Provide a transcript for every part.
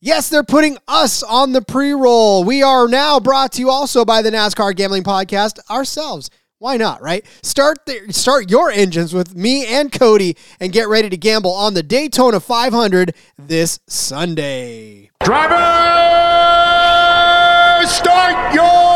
Yes, they're putting us on the pre roll. We are now brought to you also by the NASCAR Gambling Podcast ourselves. Why not, right? Start the, start your engines with me and Cody and get ready to gamble on the Daytona 500 this Sunday. Driver, start your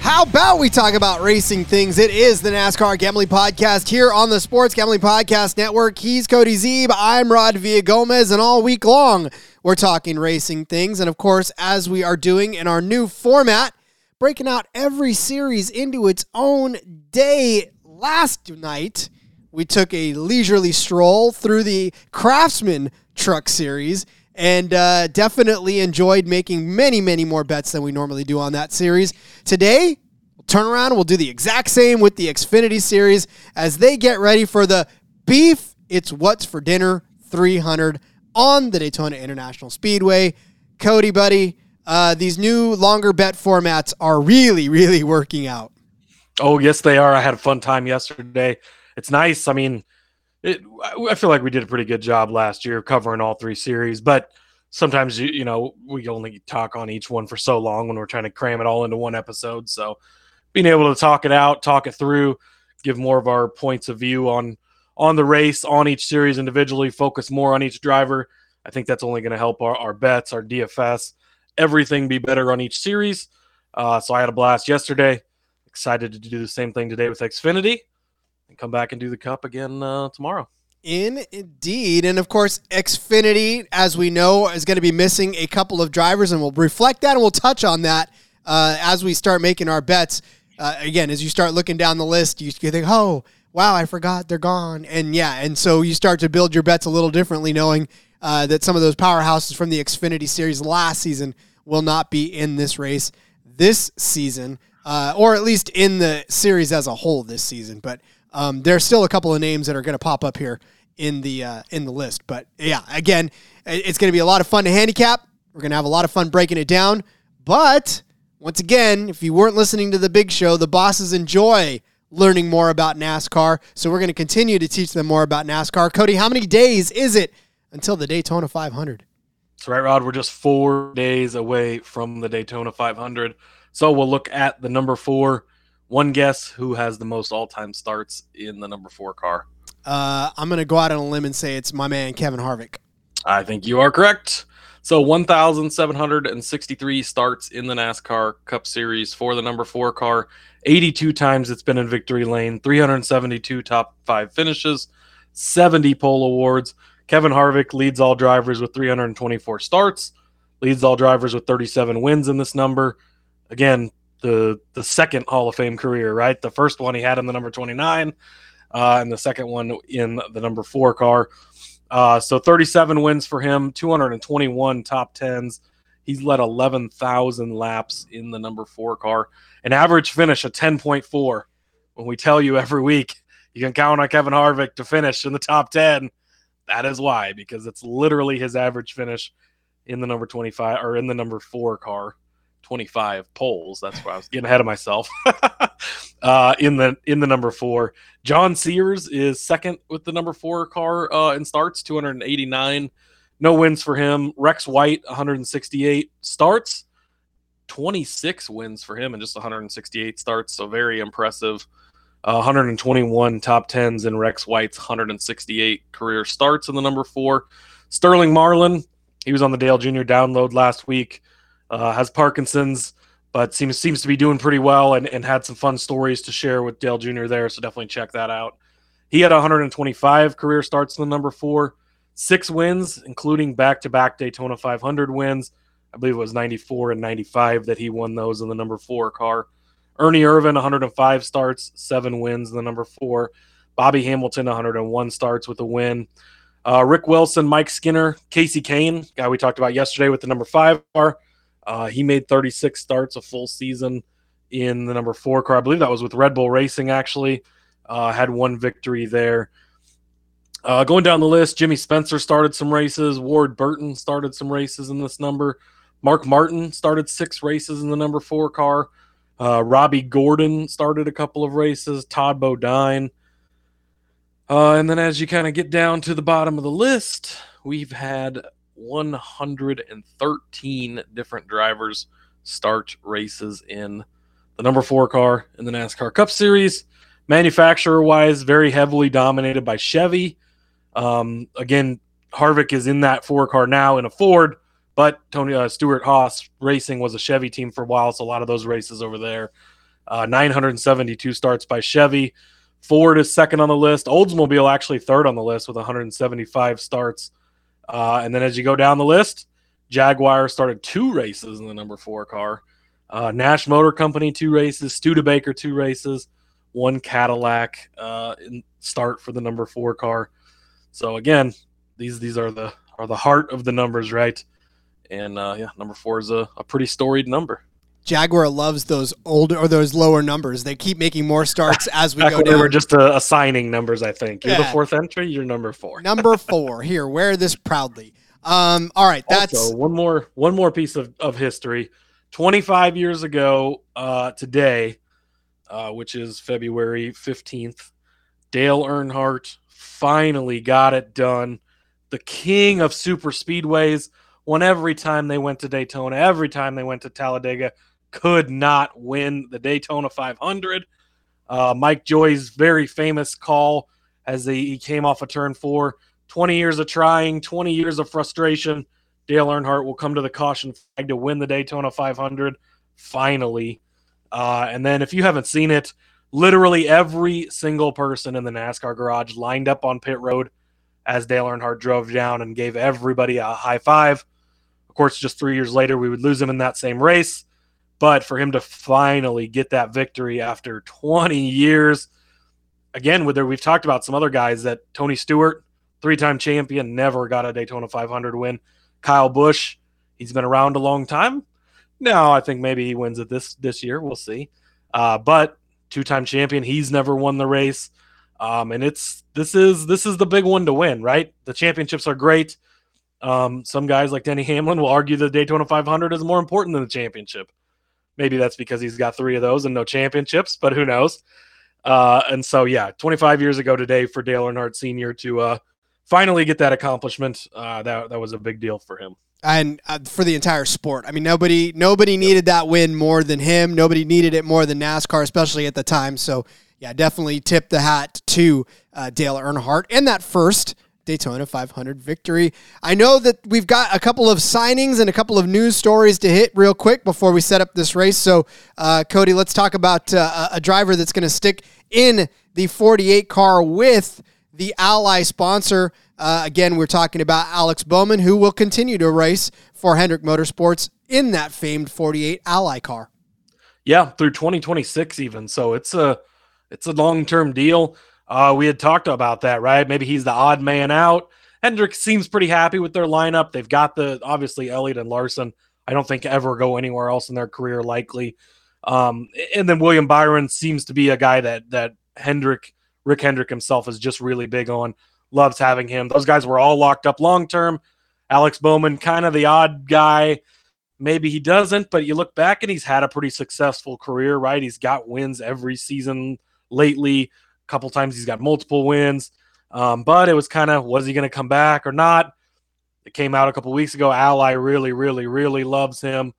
How about we talk about racing things? It is the NASCAR Gambling Podcast here on the Sports Gambling Podcast Network. He's Cody Zeeb. I'm Rod Villagomez, and all week long we're talking racing things. And of course, as we are doing in our new format, breaking out every series into its own day. Last night, we took a leisurely stroll through the Craftsman Truck Series and uh, definitely enjoyed making many, many more bets than we normally do on that series. Today, we'll turn around. We'll do the exact same with the Xfinity Series as they get ready for the Beef It's What's for Dinner 300 on the Daytona International Speedway. Cody, buddy, uh, these new longer bet formats are really, really working out. Oh, yes, they are. I had a fun time yesterday. It's nice. I mean, it, I feel like we did a pretty good job last year covering all three series, but sometimes you, you know we only talk on each one for so long when we're trying to cram it all into one episode. So being able to talk it out, talk it through, give more of our points of view on on the race, on each series individually, focus more on each driver. I think that's only going to help our, our bets, our DFS, everything be better on each series. Uh, so I had a blast yesterday. Excited to do the same thing today with Xfinity come back and do the cup again uh, tomorrow. Indeed. And of course, Xfinity, as we know, is going to be missing a couple of drivers, and we'll reflect that and we'll touch on that uh, as we start making our bets. Uh, again, as you start looking down the list, you think, oh, wow, I forgot they're gone. And yeah, and so you start to build your bets a little differently, knowing uh, that some of those powerhouses from the Xfinity series last season will not be in this race this season, uh, or at least in the series as a whole this season. But um, there's still a couple of names that are going to pop up here in the uh, in the list. But yeah, again, it's going to be a lot of fun to handicap. We're going to have a lot of fun breaking it down. But once again, if you weren't listening to the big show, the bosses enjoy learning more about NASCAR. So we're going to continue to teach them more about NASCAR. Cody, how many days is it until the Daytona 500? That's right, Rod. We're just four days away from the Daytona 500. So we'll look at the number four. One guess who has the most all time starts in the number four car. Uh, I'm going to go out on a limb and say it's my man, Kevin Harvick. I think you are correct. So 1,763 starts in the NASCAR Cup Series for the number four car. 82 times it's been in victory lane, 372 top five finishes, 70 pole awards. Kevin Harvick leads all drivers with 324 starts, leads all drivers with 37 wins in this number. Again, the the second Hall of Fame career, right? The first one he had in the number 29, uh, and the second one in the number four car. Uh, so 37 wins for him, 221 top tens. He's led 11,000 laps in the number four car, an average finish of 10.4. When we tell you every week you can count on Kevin Harvick to finish in the top 10, that is why, because it's literally his average finish in the number 25 or in the number four car 25 poles. That's why I was getting ahead of myself. uh, in the in the number four, John Sears is second with the number four car uh, in starts, 289. No wins for him. Rex White, 168 starts, 26 wins for him, and just 168 starts. So very impressive. Uh, 121 top tens in Rex White's 168 career starts in the number four. Sterling Marlin, he was on the Dale Jr. download last week uh, has Parkinson's, but seems seems to be doing pretty well and, and had some fun stories to share with Dale Jr. there. So definitely check that out. He had 125 career starts in the number four, six wins, including back to back Daytona 500 wins. I believe it was 94 and 95 that he won those in the number four car. Ernie Irvan, 105 starts, seven wins in the number four. Bobby Hamilton, 101 starts with a win. Uh, Rick Wilson, Mike Skinner, Kasey Kahne, guy we talked about yesterday with the number five car, uh, he made 36 starts a full season in the number four car. I believe that was with Red Bull Racing, actually. Uh, had one victory there. Uh, going down the list, Jimmy Spencer started some races. Ward Burton started some races in this number. Mark Martin started six races in the number four car. Uh, Robby Gordon started a couple of races. Todd Bodine. Uh, and then as you kind of get down to the bottom of the list, we've had 113 different drivers start races in the number four car in the NASCAR Cup Series. Manufacturer wise, very heavily dominated by Chevy. Um, again, Harvick is in that four car now in a Ford, but Tony uh, Stewart-Haas Racing was a Chevy team for a while, so a lot of those races over there. Uh, 972 starts by Chevy. Ford is second on the list. Oldsmobile actually third on the list with 175 starts. Uh, and then as you go down the list, Jaguar started two races in the number four car. Uh, Nash Motor Company two races, Studebaker two races, one Cadillac uh, start for the number four car. So again, these these are the are the heart of the numbers, right? And uh, yeah, number four is a, a pretty storied number. Jaguar loves those older or those lower numbers. They keep making more starts as we Back go down. we were just uh, assigning numbers, I think. You're the fourth entry. You're number four. Number four. Here, wear this proudly. Um, all right, that's also, one more one more piece of, of history. 25 years ago uh, today, uh, which is February 15th, Dale Earnhardt finally got it done. The king of super speedways won every time they went to Daytona, every time they went to Talladega, could not win the Daytona 500. Uh, Mike Joy's very famous call as he, came off a turn four. 20 years of trying, 20 years of frustration. Dale Earnhardt will come to the caution flag to win the Daytona 500 finally. Uh, and then, if you haven't seen it, literally every single person in the NASCAR garage lined up on pit road as Dale Earnhardt drove down and gave everybody a high five. Of course, just three years later, we would lose him in that same race. But for him to finally get that victory after 20 years, again, we've talked about some other guys that Tony Stewart, three-time champion, never got a Daytona 500 win. Kyle Busch, he's been around a long time. No, I think maybe he wins it this this year. We'll see. Uh, but two-time champion, he's never won the race. Um, and it's this is this is the big one to win, right? The championships are great. Um, some guys like Denny Hamlin will argue the Daytona 500 is more important than the championship. Maybe that's because he's got three of those and no championships, but who knows? Uh, and so, yeah, 25 years ago today for Dale Earnhardt Sr. to uh, finally get that accomplishment, uh, that that was a big deal for him. and uh, for the entire sport. I mean, nobody nobody needed that win more than him. Nobody needed it more than NASCAR, especially at the time. So, yeah, definitely tip the hat to uh, Dale Earnhardt and that first Daytona 500 victory. I know that we've got a couple of signings and a couple of news stories to hit real quick before we set up this race. So, uh, Cody, let's talk about uh, a driver that's going to stick in the 48 car with the Ally sponsor. Uh, again, we're talking about Alex Bowman, who will continue to race for Hendrick Motorsports in that famed 48 Ally car. Yeah, through 2026 even. So it's a it's a long term deal. Uh, we had talked about that, right? Maybe he's the odd man out. Hendrick seems pretty happy with their lineup. They've got the obviously Elliott and Larson. I don't think ever go anywhere else in their career likely. Um, and then William Byron seems to be a guy that that Hendrick, Rick Hendrick himself is just really big on. Loves having him. Those guys were all locked up long term. Alex Bowman, kind of the odd guy maybe he doesn't, but you look back and he's had a pretty successful career, right? He's got wins every season lately. Couple times he's got multiple wins. Um, but it was kind of was he going to come back or not? It came out a couple weeks ago. Ally really, really, really loves him.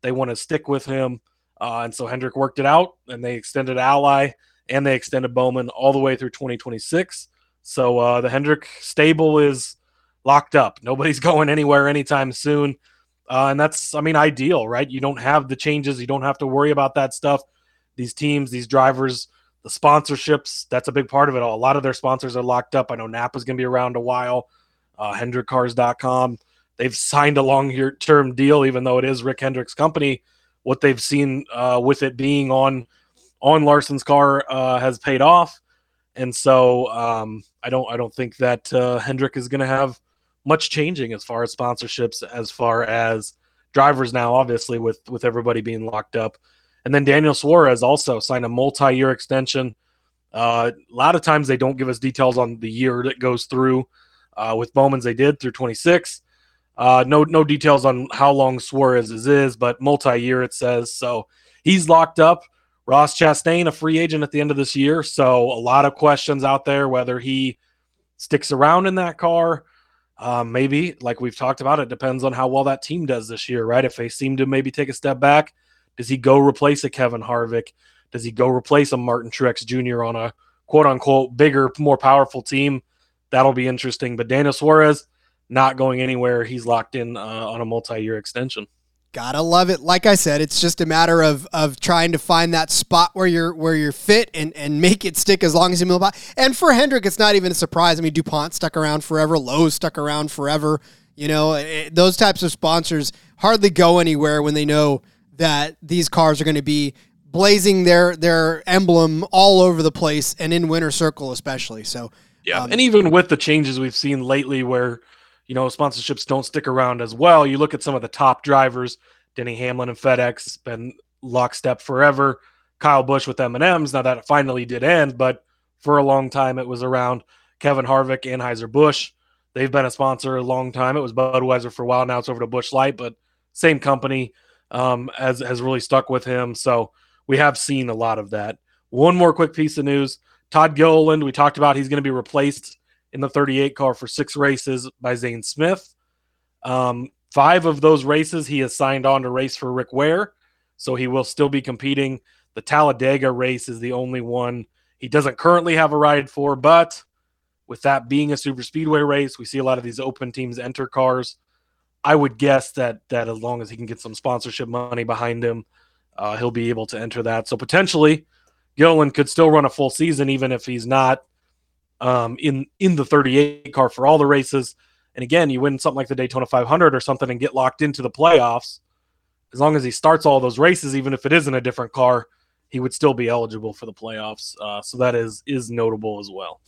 They want to stick with him. Uh, and so Hendrick worked it out and they extended Ally and they extended Bowman all the way through 2026. So uh, the Hendrick stable is locked up. Nobody's going anywhere anytime soon. Uh, and that's, I mean, ideal, right? You don't have the changes. You don't have to worry about that stuff. These teams, these drivers, the sponsorships, that's a big part of it all. A lot of their sponsors are locked up. I know Napa's going to be around a while. Uh, HendrickCars.com. They've signed a long term deal, even though it is Rick Hendrick's company. What they've seen uh, with it being on on Larson's car uh, has paid off, and so um, I don't I don't think that uh, Hendrick is going to have much changing as far as sponsorships, as far as drivers now, obviously with with everybody being locked up. And then Daniel Suarez also signed a multi-year extension. Uh, a lot of times they don't give us details on the year that goes through. Uh, with Bowman's, they did through 26. Uh, no, no details on how long Suarez's is, but multi-year it says. So he's locked up. Ross Chastain, a free agent at the end of this year. So a lot of questions out there whether he sticks around in that car. Uh, maybe, like we've talked about, it depends on how well that team does this year, right? If they seem to maybe take a step back, does he go replace a Kevin Harvick? Does he go replace a Martin Truex Jr. on a quote unquote bigger, more powerful team? That'll be interesting. But Daniel Suarez not going anywhere. He's locked in uh, on a multi-year extension. Gotta love it. Like I said, it's just a matter of of trying to find that spot where you're where you're fit and and make it stick as long as you move on. And for Hendrick, it's not even a surprise. I mean, Dupont stuck around forever. Lowe's stuck around forever. You know, it, those types of sponsors hardly go anywhere when they know that these cars are going to be blazing their their emblem all over the place and in winter circle especially. So yeah, um, and even with the changes we've seen lately, where you know sponsorships don't stick around as well. You look at some of the top drivers, Denny Hamlin and FedEx, been lockstep forever. Kyle Busch with M and M's. Now that finally did end, but for a long time it was around Kevin Harvick, Anheuser Busch. They've been a sponsor a long time. It was Budweiser for a while. Now it's over to Busch Light, but same company um, has has really stuck with him. So we have seen a lot of that. One more quick piece of news: Todd Gilliland. We talked about he's going to be replaced in the 38 car for six races by Zane Smith. Um, five of those races he has signed on to race for Rick Ware, so he will still be competing. The Talladega race is the only one he doesn't currently have a ride for, but with that being a super speedway race, we see a lot of these open teams enter cars. I would guess that that as long as he can get some sponsorship money behind him, uh, he'll be able to enter that. So potentially, Gilliland could still run a full season even if he's not um, in in the 38 car for all the races. And again, you win something like the Daytona 500 or something and get locked into the playoffs. As long as he starts all those races, even if it isn't a different car, he would still be eligible for the playoffs. Uh, so that is is notable as well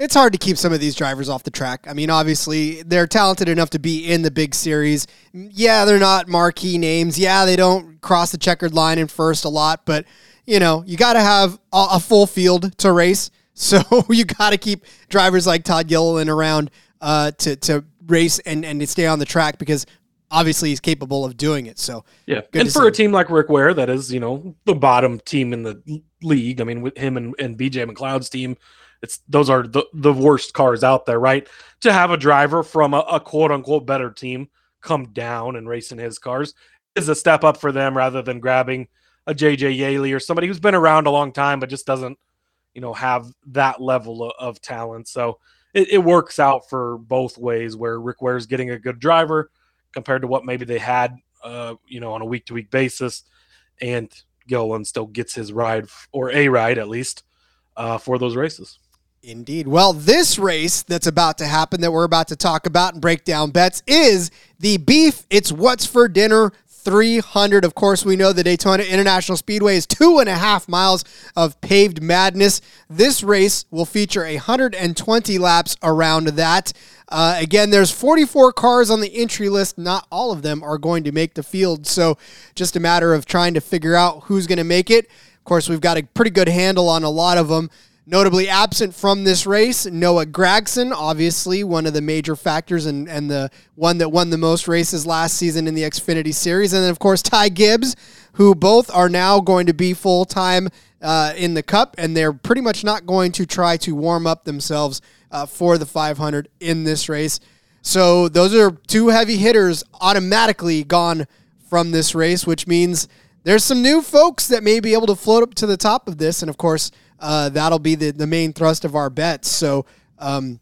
it's hard to keep some of these drivers off the track. I mean, obviously, they're talented enough to be in the big series. Yeah, they're not marquee names. Yeah, they don't cross the checkered line in first a lot, but you know, you got to have a, a, full field to race. So you got to keep drivers like Todd Gilliland around uh, to to race and and to stay on the track because obviously he's capable of doing it. So yeah, and for a team like Rick Ware, that is you know the bottom team in the league. I mean, with him and, and BJ McLeod's team it's those are the, the worst cars out there, right? To have a driver from a, a quote unquote better team come down and race in his cars is a step up for them rather than grabbing a JJ Yeley or somebody who's been around a long time but just doesn't, you know, have that level of, of talent. So it, it, works out for both ways where Rick is getting a good driver compared to what maybe they had, uh, you know, on a week to week basis. And Gilliland still gets his ride or a ride at least uh, for those races. Indeed. Well, this race that's about to happen that we're about to talk about and break down bets is the Beef It's What's for Dinner 300. Of course, we know the Daytona International Speedway is two and a half miles of paved madness. This race will feature 120 laps around that. Uh, again, there's 44 cars on the entry list. Not all of them are going to make the field. So, just a matter of trying to figure out who's going to make it. Of course, we've got a pretty good handle on a lot of them. Notably absent from this race, Noah Gragson, obviously one of the major factors and, and the one that won the most races last season in the Xfinity Series. And then, of course, Ty Gibbs, who both are now going to be full time uh, in the Cup, and they're pretty much not going to try to warm up themselves uh, for the 500 in this race. So those are two heavy hitters automatically gone from this race, which means there's some new folks that may be able to float up to the top of this. And of course, uh, that'll be the, the main thrust of our bets. So, um,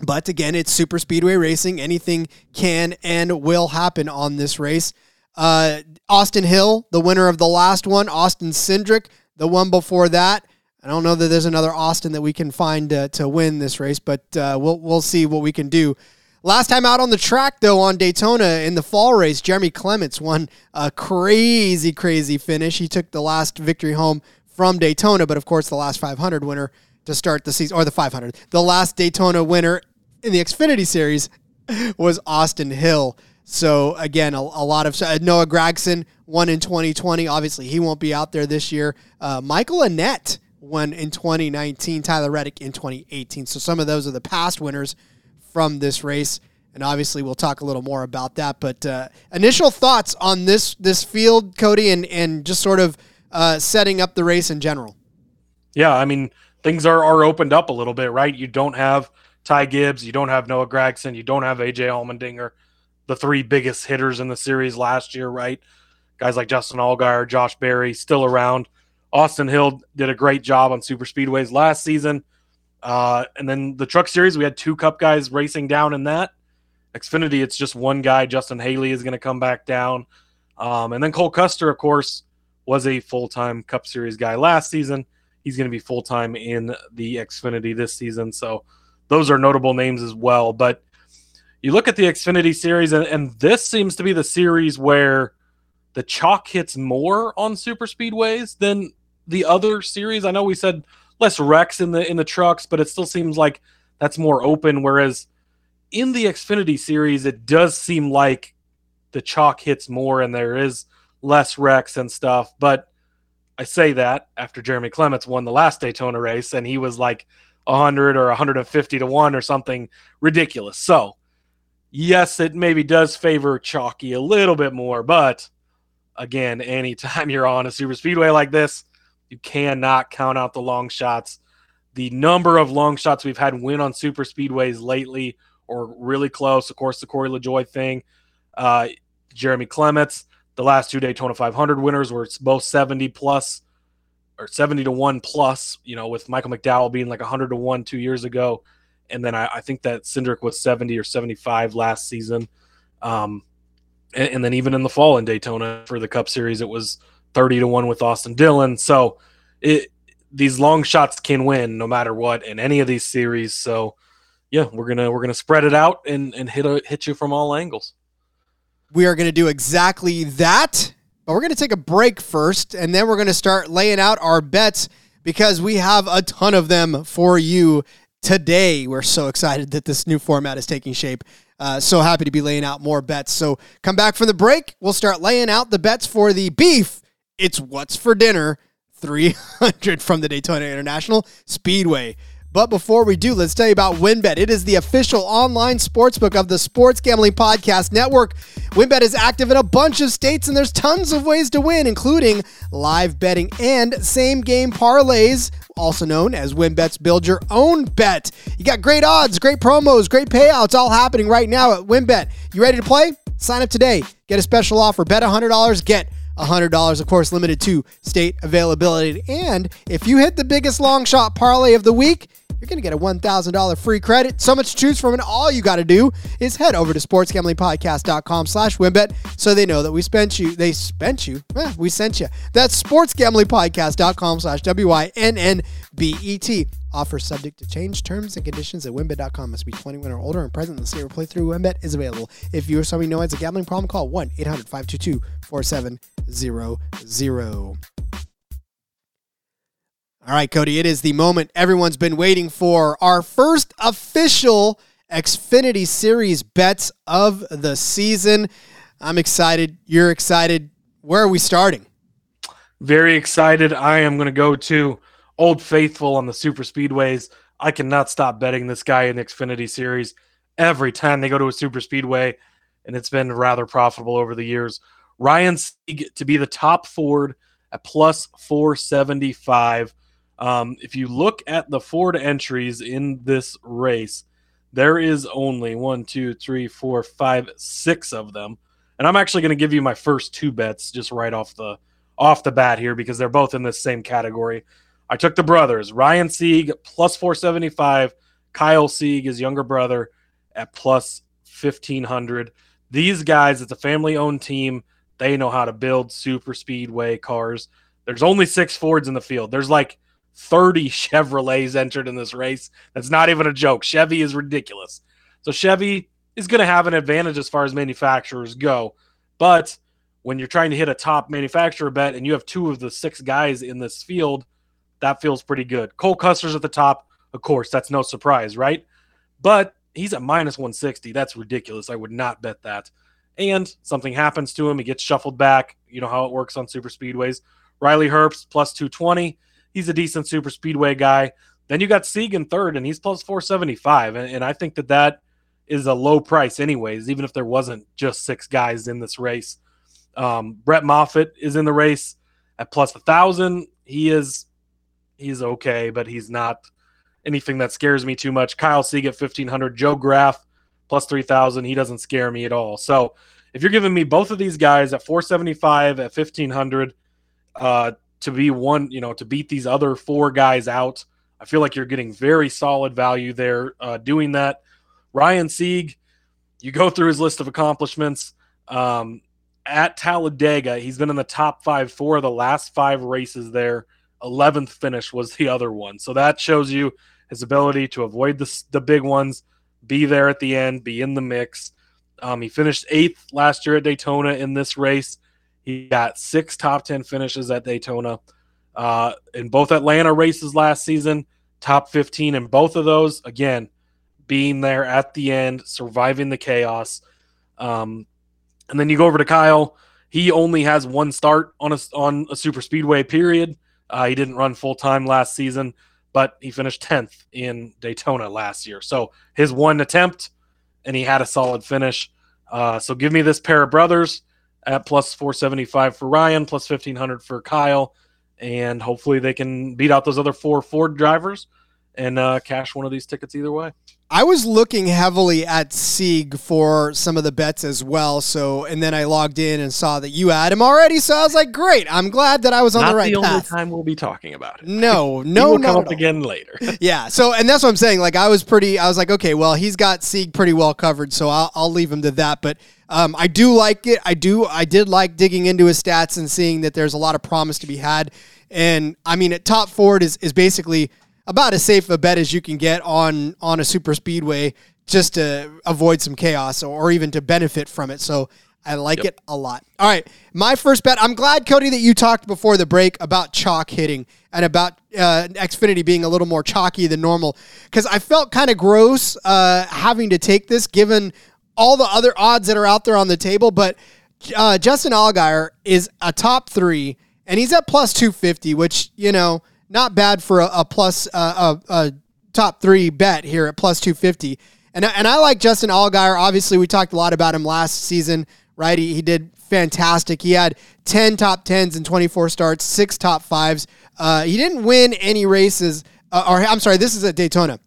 but again, it's super speedway racing. Anything can and will happen on this race. Uh, Austin Hill, the winner of the last one. Austin Cindric, the one before that. I don't know that there's another Austin that we can find uh, to win this race, but uh, we'll we'll see what we can do. Last time out on the track, though, on Daytona in the fall race, Jeremy Clements won a crazy, crazy finish. He took the last victory home from Daytona, but of course, the last 500 winner to start the season, or the 500, the last Daytona winner in the Xfinity Series was Austin Hill. So again, a, a lot of uh, Noah Gragson won in 2020. Obviously, he won't be out there this year. Uh, Michael Annett won in 2019. Tyler Reddick in 2018. So some of those are the past winners from this race, and obviously we'll talk a little more about that. But uh, initial thoughts on this this field, Cody, and and just sort of uh, setting up the race in general. Yeah, I mean things are are opened up a little bit, right? You don't have Ty Gibbs, you don't have Noah Gragson, you don't have AJ Allmendinger the three biggest hitters in the series last year, right? Guys like Justin Allgaier, Josh Berry still around. Austin Hill did a great job on super speedways last season. Uh, and then the truck series, we had two cup guys racing down in that. Xfinity, it's just one guy. Justin Haley is going to come back down. Um, and then Cole Custer, of course, was a full time Cup Series guy last season. He's going to be full time in the Xfinity this season. So those are notable names as well. But you look at the Xfinity series, and, and this seems to be the series where the chalk hits more on super speedways than the other series. I know we said less wrecks in the in the trucks, but it still seems like that's more open. Whereas in the Xfinity series, it does seem like the chalk hits more and there is less wrecks and stuff. But I say that after Jeremy Clements won the last Daytona race and he was like 100 or 150 to 1 or something ridiculous. So yes, it maybe does favor Chalky a little bit more, but again, anytime you're on a super speedway like this, you cannot count out the long shots. The number of long shots we've had win on super speedways lately or really close, of course, the Corey LaJoie thing, uh, Jeremy Clements, the last two Daytona 500 winners were both 70 plus or 70 to 1 plus, you know, with Michael McDowell being like 100 to 1 two years ago and then I, I, think that Cindric was 70 or 75 last season. Um, and, and, then even in the fall in Daytona for the Cup Series, it was 30 to one with Austin Dillon. So it these long shots can win no matter what in any of these series. So yeah, we're gonna we're gonna spread it out and and hit a, hit you from all angles. We are gonna do exactly that. But we're going to take a break first, and then we're going to start laying out our bets because we have a ton of them for you today. We're so excited that this new format is taking shape. Uh, so happy to be laying out more bets. So come back from the break. We'll start laying out the bets for the beef. It's what's for dinner 300 from the Daytona International Speedway. But before we do, let's tell you about WynnBET. It is the official online sportsbook of the Sports Gambling Podcast Network. WynnBET is active in a bunch of states, and there's tons of ways to win, including live betting and same game parlays, also known as WynnBET's Build Your Own Bet. You got great odds, great promos, great payouts all happening right now at WynnBET. You ready to play? Sign up today. Get a special offer. Bet $100, get $100, of course, limited to state availability. And if you hit the biggest long shot parlay of the week, you're going to get a $1,000 free credit. So much to choose from, and all you got to do is head over to sportsgamblingpodcast.com slash wynnbet so they know that we spent you. They spent you. Eh, we sent you. That's sportsgamblingpodcast.com slash W-Y-N-N-B-E-T. Offer subject to change. Terms and conditions at wynnbet.com. Must be 21 or older and present the state playthrough wynnbet is available. If you or somebody know it's a gambling problem, call 1-800-522-4700. All right, Cody, it is the moment everyone's been waiting for. Our first official Xfinity Series bets of the season. I'm excited. You're excited. Where are we starting? Very excited. I am going to go to Old Faithful on the super speedways. I cannot stop betting this guy in the Xfinity series every time they go to a super speedway, and it's been rather profitable over the years. Ryan Sieg to be the top Ford at plus 475. Um, if you look at the Ford entries in this race, there is only one, two, three, four, five, six of them. And I'm actually going to give you my first two bets just right off the off the bat here because they're both in the same category. I took the brothers, Ryan Sieg plus 475, Kyle Sieg, his younger brother, at plus 1500. These guys, it's a family owned team. They know how to build super speedway cars. There's only six Fords in the field. There's like 30 Chevrolets entered in this race. That's not even a joke. Chevy is ridiculous. So Chevy is going to have an advantage as far as manufacturers go. But when you're trying to hit a top manufacturer bet and you have two of the six guys in this field, that feels pretty good. Cole Custer's at the top. Of course, that's no surprise, right? But he's at minus 160. That's ridiculous. I would not bet that. And something happens to him. He gets shuffled back. You know how it works on super speedways. Riley Herbst plus 220. He's a decent super speedway guy. Then you got Sieg in third, and he's plus 475. And, and I think that that is a low price, anyways, even if there wasn't just six guys in this race. Um, Brett Moffitt is in the race at plus a thousand. He is he's okay, but he's not anything that scares me too much. Kyle Sieg at 1500, Joe Graf plus 3000. He doesn't scare me at all. So if you're giving me both of these guys at 475 at 1500 uh, to be one, you know, to beat these other four guys out, I feel like you're getting very solid value there uh, doing that. Ryan Sieg, you go through his list of accomplishments. Um, at Talladega, he's been in the top five four of the last five races there. 11th finish was the other one. So that shows you his ability to avoid the, the big ones, be there at the end, be in the mix. Um, he finished eighth last year at Daytona in this race. He got six top 10 finishes at Daytona. Uh, in both Atlanta races last season, top 15 in both of those. Again, being there at the end, surviving the chaos. Um, and then you go over to Kyle. He only has one start on a, on a super speedway period. Uh, he didn't run full time last season but he finished 10th in Daytona last year. So his one attempt, and he had a solid finish. Uh, so give me this pair of brothers at plus 475 for Ryan, plus 1500 for Kyle, and hopefully they can beat out those other four Ford drivers and uh, cash one of these tickets either way. I was looking heavily at Sieg for some of the bets as well. So, and then I logged in and saw that you had him already. So I was like, great. I'm glad that I was on Not the right the path. only time we'll be talking about it. No, no, not come again later. Yeah. So, and that's what I'm saying. Like, I was pretty. I was like, okay, well, he's got Sieg pretty well covered, so I'll, I'll leave him to that. But um, I do like it. I do. I did like digging into his stats and seeing that there's a lot of promise to be had. And I mean, at top Ford is is basically about as safe a bet as you can get on on a super speedway just to avoid some chaos or, or even to benefit from it. So I like it a lot. All right, my first bet. I'm glad Cody that you talked before the break about chalk hitting and about uh, Xfinity being a little more chalky than normal because I felt kind of gross uh, having to take this given all the other odds that are out there on the table. But uh, Justin Allgaier is a top three, and he's at plus 250, which you know not bad for a, a plus uh, a, a top three bet here at plus 250. And, and I like Justin Allgaier. Obviously, we talked a lot about him last season, right? He, he did fantastic. He had 10 top 10s in 24 starts, six top fives. Uh, he didn't win any races, uh, or I'm sorry, this is at Daytona.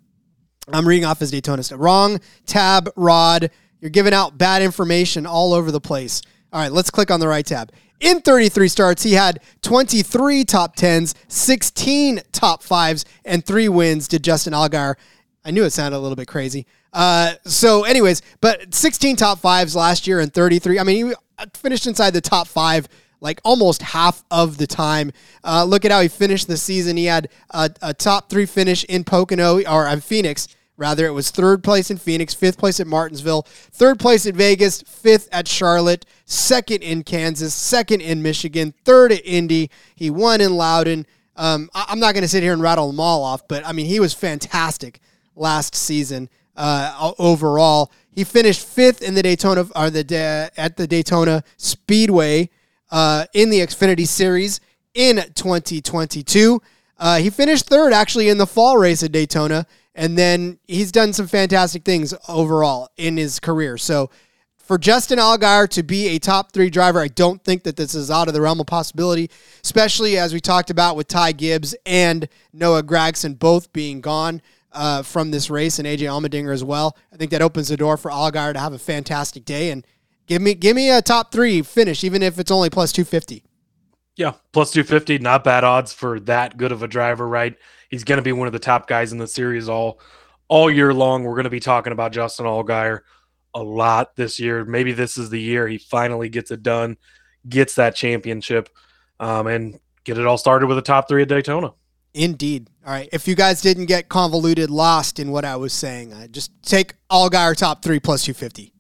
I'm reading off his Daytona stuff. Wrong tab, Rod. You're giving out bad information all over the place. All right, let's click on the right tab. In 33 starts, he had 23 top 10s, 16 top 5s, and three wins did Justin Allgaier. I knew it sounded a little bit crazy. Uh, so, anyways, but 16 top 5s last year and 33. I mean, he finished inside the top 5 like almost half of the time. Uh, look at how he finished the season. He had a, a top three finish in Pocono or uh, Phoenix. Rather, it was third place in Phoenix, fifth place at Martinsville, third place at Vegas, fifth at Charlotte, second in Kansas, second in Michigan, third at Indy. He won in Loudon. Um, I, am not going to sit here and rattle them all off, but I mean, he was fantastic last season uh, overall. He finished fifth in the Daytona or the Da- at the Daytona Speedway uh, in the Xfinity Series in 2022. Uh, he finished third actually in the fall race at Daytona, and then he's done some fantastic things overall in his career. So for Justin Allgaier to be a top three driver, I don't think that this is out of the realm of possibility, especially as we talked about with Ty Gibbs and Noah Gragson both being gone uh, from this race and AJ Allmendinger as well. I think that opens the door for Allgaier to have a fantastic day and give me give me a top three finish, even if it's only plus 250. Yeah, plus 250, not bad odds for that good of a driver, right? He's going to be one of the top guys in the series all all year long. We're going to be talking about Justin Allgaier a lot this year. Maybe this is the year he finally gets it done, gets that championship, um, and get it all started with a top three at Daytona. Indeed. All right. If you guys didn't get convoluted, lost in what I was saying, uh, just take Allgaier top three plus 250.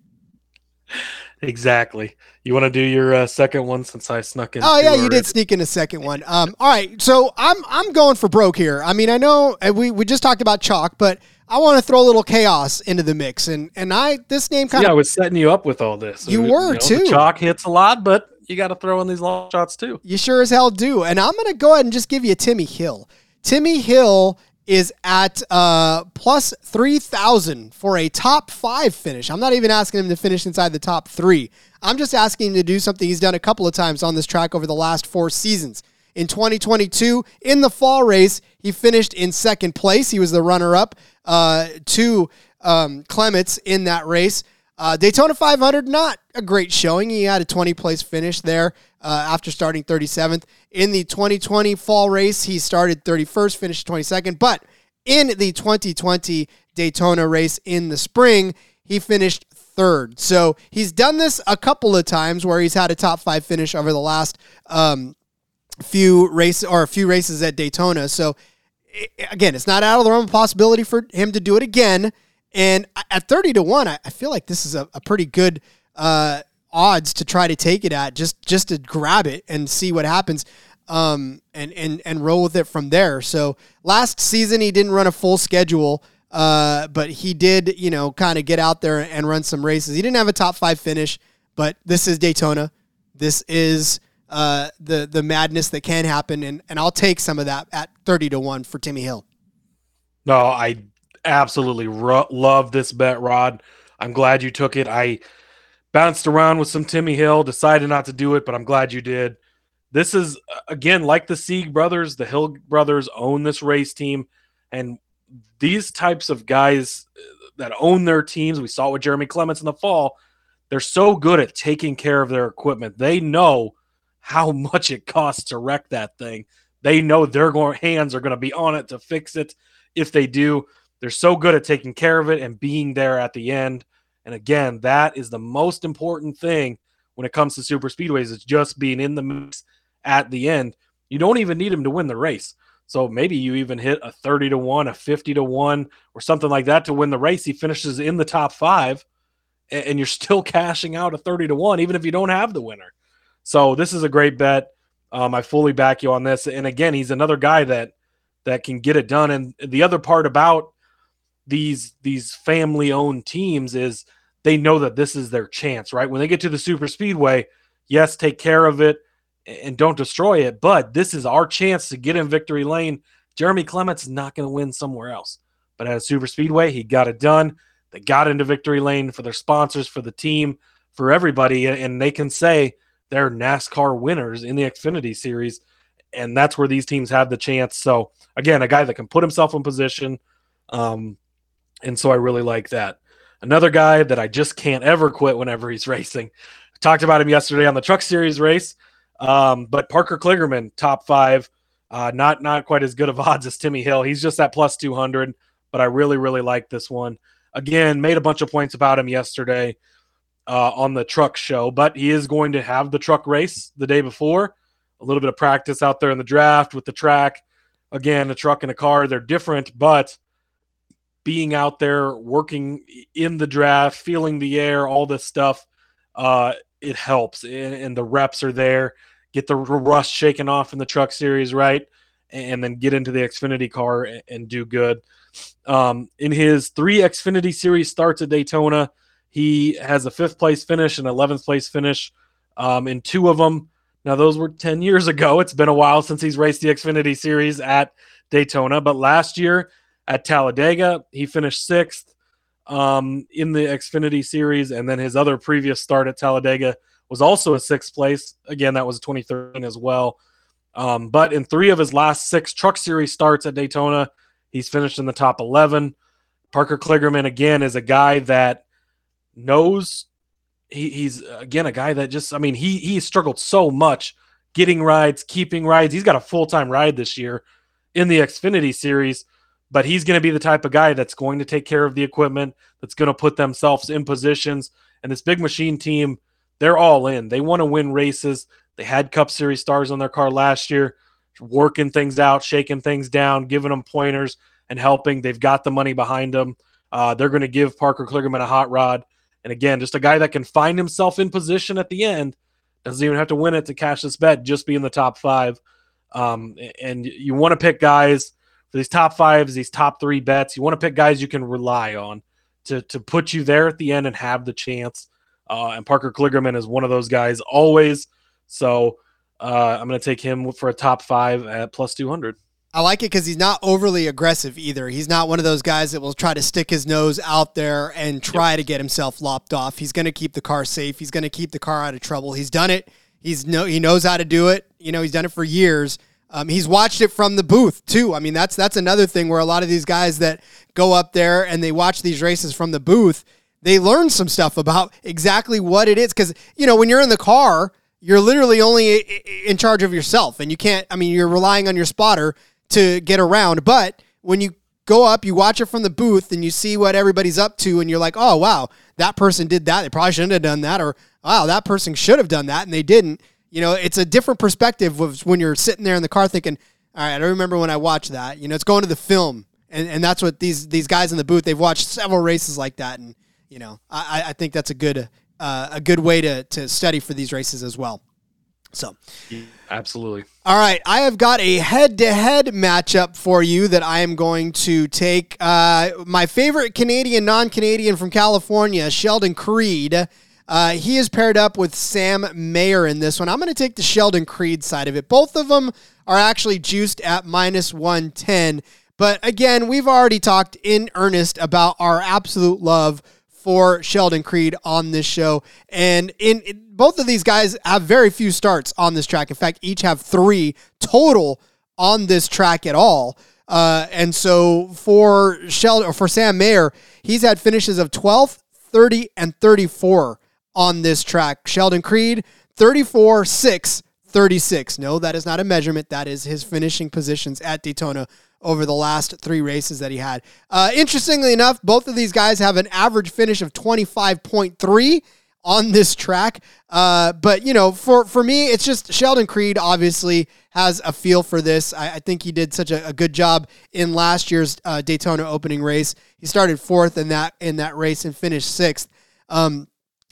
Exactly. You want to do your uh, second one since I snuck in? Oh yeah, you did sneak in a second one. Um, all right, so I'm I'm going for broke here. I mean, I know we we just talked about chalk, but I want to throw a little chaos into the mix, and and I this name kind of yeah, I was setting you up with all this. You were you know, too. Chalk hits a lot, but you got to throw in these long shots too. You sure as hell do. And I'm gonna go ahead and just give you Timmy Hill. Timmy Hill is at uh, plus 3,000 for a top five finish. I'm not even asking him to finish inside the top three. I'm just asking him to do something he's done a couple of times on this track over the last four seasons. In 2022, in the fall race, he finished in second place. He was the runner up uh, to um, Clements in that race. Uh, Daytona 500, not a great showing. He had a 20 place finish there uh, after starting 37th. In the 2020 fall race, he started 31st, finished 22nd. But in the 2020 Daytona race in the spring, he finished third. So he's done this a couple of times where he's had a top five finish over the last um, few races or a few races at Daytona. So again, it's not out of the realm of possibility for him to do it again. And at 30 to 1, I, feel like this is a, a pretty good uh, odds to try to take it at just just to grab it and see what happens um, and, and, and roll with it from there. So last season, he didn't run a full schedule. Uh, but he did, you know, kind of get out there and run some races. He didn't have a top five finish, but this is Daytona. This is uh, the the madness that can happen, and and I'll take some of that at thirty to one for Timmy Hill. No, I absolutely ro- love this bet, Rod. I'm glad you took it. I bounced around with some Timmy Hill, decided not to do it, but I'm glad you did. This is uh, again like the Sieg brothers, the Hill brothers own this race team, and these types of guys uh, that own their teams, we saw with Jeremy Clements in the fall, they're so good at taking care of their equipment. They know how much it costs to wreck that thing. They know their hands are going to be on it to fix it. If they do, they're so good at taking care of it and being there at the end. And again, that is the most important thing when it comes to super speedways. It's just being in the mix at the end. You don't even need them to win the race. So maybe you even hit a 30 to 1, a 50 to 1, or something like that to win the race. He finishes in the top five, and you're still cashing out a 30 to 1, even if you don't have the winner. So this is a great bet. Um, I fully back you on this. And again, he's another guy that that can get it done. And the other part about these these family owned teams is they know that this is their chance, right? When they get to the super speedway, yes, take care of it and don't destroy it. But this is our chance to get in victory lane. Jeremy Clements not going to win somewhere else. But at a super speedway, he got it done. They got into victory lane for their sponsors, for the team, for everybody. And they can say they're NASCAR winners in the Xfinity series. And that's where these teams have the chance. So, again, a guy that can put himself in position. Um, and so I really like that. Another guy that I just can't ever quit whenever he's racing. talked about him yesterday on the Truck Series race. Um, but Parker Kligerman, top five, uh, not not quite as good of odds as Timmy Hill. He's just at plus two hundred, but I really really like this one. Again, made a bunch of points about him yesterday uh, on the truck show, but he is going to have the truck race the day before. A little bit of practice out there in the draft with the track. Again, a truck and a car, they're different, but being out there working in the draft, feeling the air, all this stuff, uh, it helps. And, and the reps are there get the rust shaken off in the truck series, right? And then get into the Xfinity car and, and do good. Um, in his three Xfinity series starts at Daytona, he has a fifth place finish and 11th place finish um, in two of them. Now, those were 10 years ago. It's been a while since he's raced the Xfinity Series at Daytona, but last year at Talladega, he finished sixth um, in the Xfinity Series, and then his other previous start at Talladega was also a sixth place. Again, that was 2013 as well. Um, but in three of his last six Truck Series starts at Daytona, he's finished in the top 11. Parker Kligerman, again, is a guy that knows he, he's, again, a guy that just, I mean, he, he struggled so much getting rides, keeping rides. He's got a full time ride this year in the Xfinity Series but he's going to be the type of guy that's going to take care of the equipment, that's going to put themselves in positions. And this big machine team, they're all in. They want to win races. They had Cup Series stars on their car last year, working things out, shaking things down, giving them pointers and helping. They've got the money behind them. Uh, they're going to give Parker Kligerman a hot rod. And again, just a guy that can find himself in position at the end. Doesn't even have to win it to cash this bet, just be in the top five. Um, and you want to pick guys for these top fives, these top three bets. You want to pick guys you can rely on to to put you there at the end and have the chance. Uh, and Parker Kligerman is one of those guys always. So uh, I'm going to take him for a top five at plus 200. I like it because he's not overly aggressive either. He's not one of those guys that will try to stick his nose out there and try yep. to get himself lopped off. He's going to keep the car safe. He's going to keep the car out of trouble. He's done it. He's no he knows how to do it. You know, he's done it for years. Um, he's watched it from the booth too. I mean, that's that's another thing where a lot of these guys that go up there and they watch these races from the booth, they learn some stuff about exactly what it is. Because you know, when you're in the car, you're literally only in charge of yourself, and you can't. I mean, you're relying on your spotter to get around. But when you go up, you watch it from the booth, and you see what everybody's up to, and you're like, oh wow, that person did that. They probably shouldn't have done that, or wow, that person should have done that, and they didn't you know, it's a different perspective of when you're sitting there in the car thinking, all right, I remember when I watched that. You know, it's going to the film, and, and that's what these these guys in the booth they've watched several races like that, and you know, I, I think that's a good uh, a good way to to study for these races as well. So, absolutely. All right, I have got a head-to-head matchup for you that I am going to take. Uh, my favorite Canadian, non-Canadian from California, Sheldon Creed uh, he is paired up with Sam Mayer in this one. I'm going to take the Sheldon Creed side of it. Both of them are actually juiced at minus 110. But again, we've already talked in earnest about our absolute love for Sheldon Creed on this show. And in, in, both of these guys have very few starts on this track. In fact, each have three total on this track at all. Uh, and so for Sheldon or for Sam Mayer, he's had finishes of 12th, 30, and 34 on this track. Sheldon Creed, 34 6 36. No, that is not a measurement. That is his finishing positions at Daytona over the last three races that he had. Uh, interestingly enough, both of these guys have an average finish of 25.3 on this track. Uh, but you know, for for me, it's just Sheldon Creed obviously has a feel for this. I, I think he did such a, a, good job in last year's uh, Daytona opening race. He started fourth in that in that race and finished sixth. Um,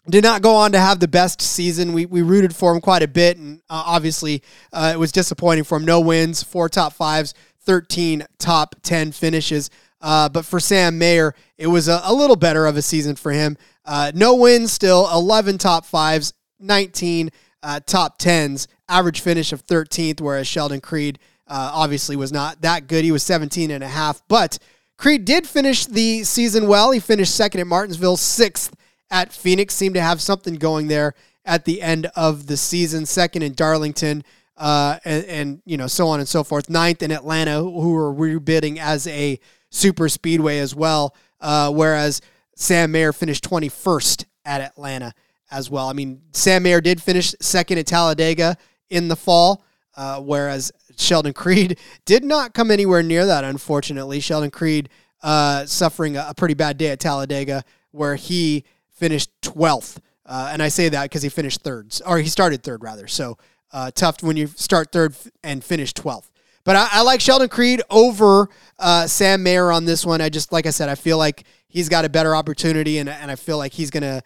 did not go on to have the best season. We, we rooted for him quite a bit, and uh, obviously uh, it was disappointing for him. No wins, four top fives, 13 top 10 finishes. Uh, but for Sam Mayer, it was a, a, little better of a season for him. Uh, no wins still, 11 top fives, 19 uh, top 10s, average finish of 13th, whereas Sheldon Creed uh, obviously was not that good. He was 17 and a half, but Creed did finish the season well. He finished second at Martinsville, sixth at Phoenix. Seemed to have something going there at the end of the season. Second in Darlington, uh, and, and, you know so on and so forth. Ninth in Atlanta, who were rebidding as a super speedway as well. Uh, whereas Sam Mayer finished 21st at Atlanta as well. I mean, Sam Mayer did finish second at Talladega in the fall, uh, whereas Sheldon Creed did not come anywhere near that, unfortunately. Sheldon Creed uh, suffering a, a, pretty bad day at Talladega, where he finished 12th. Uh, and I say that because he finished third, or he started third, rather. So uh, tough when you start third and finish 12th. But I, I like Sheldon Creed over uh, Sam Mayer on this one. I just, like I said, I feel like he's got a better opportunity, and, and I feel like he's going to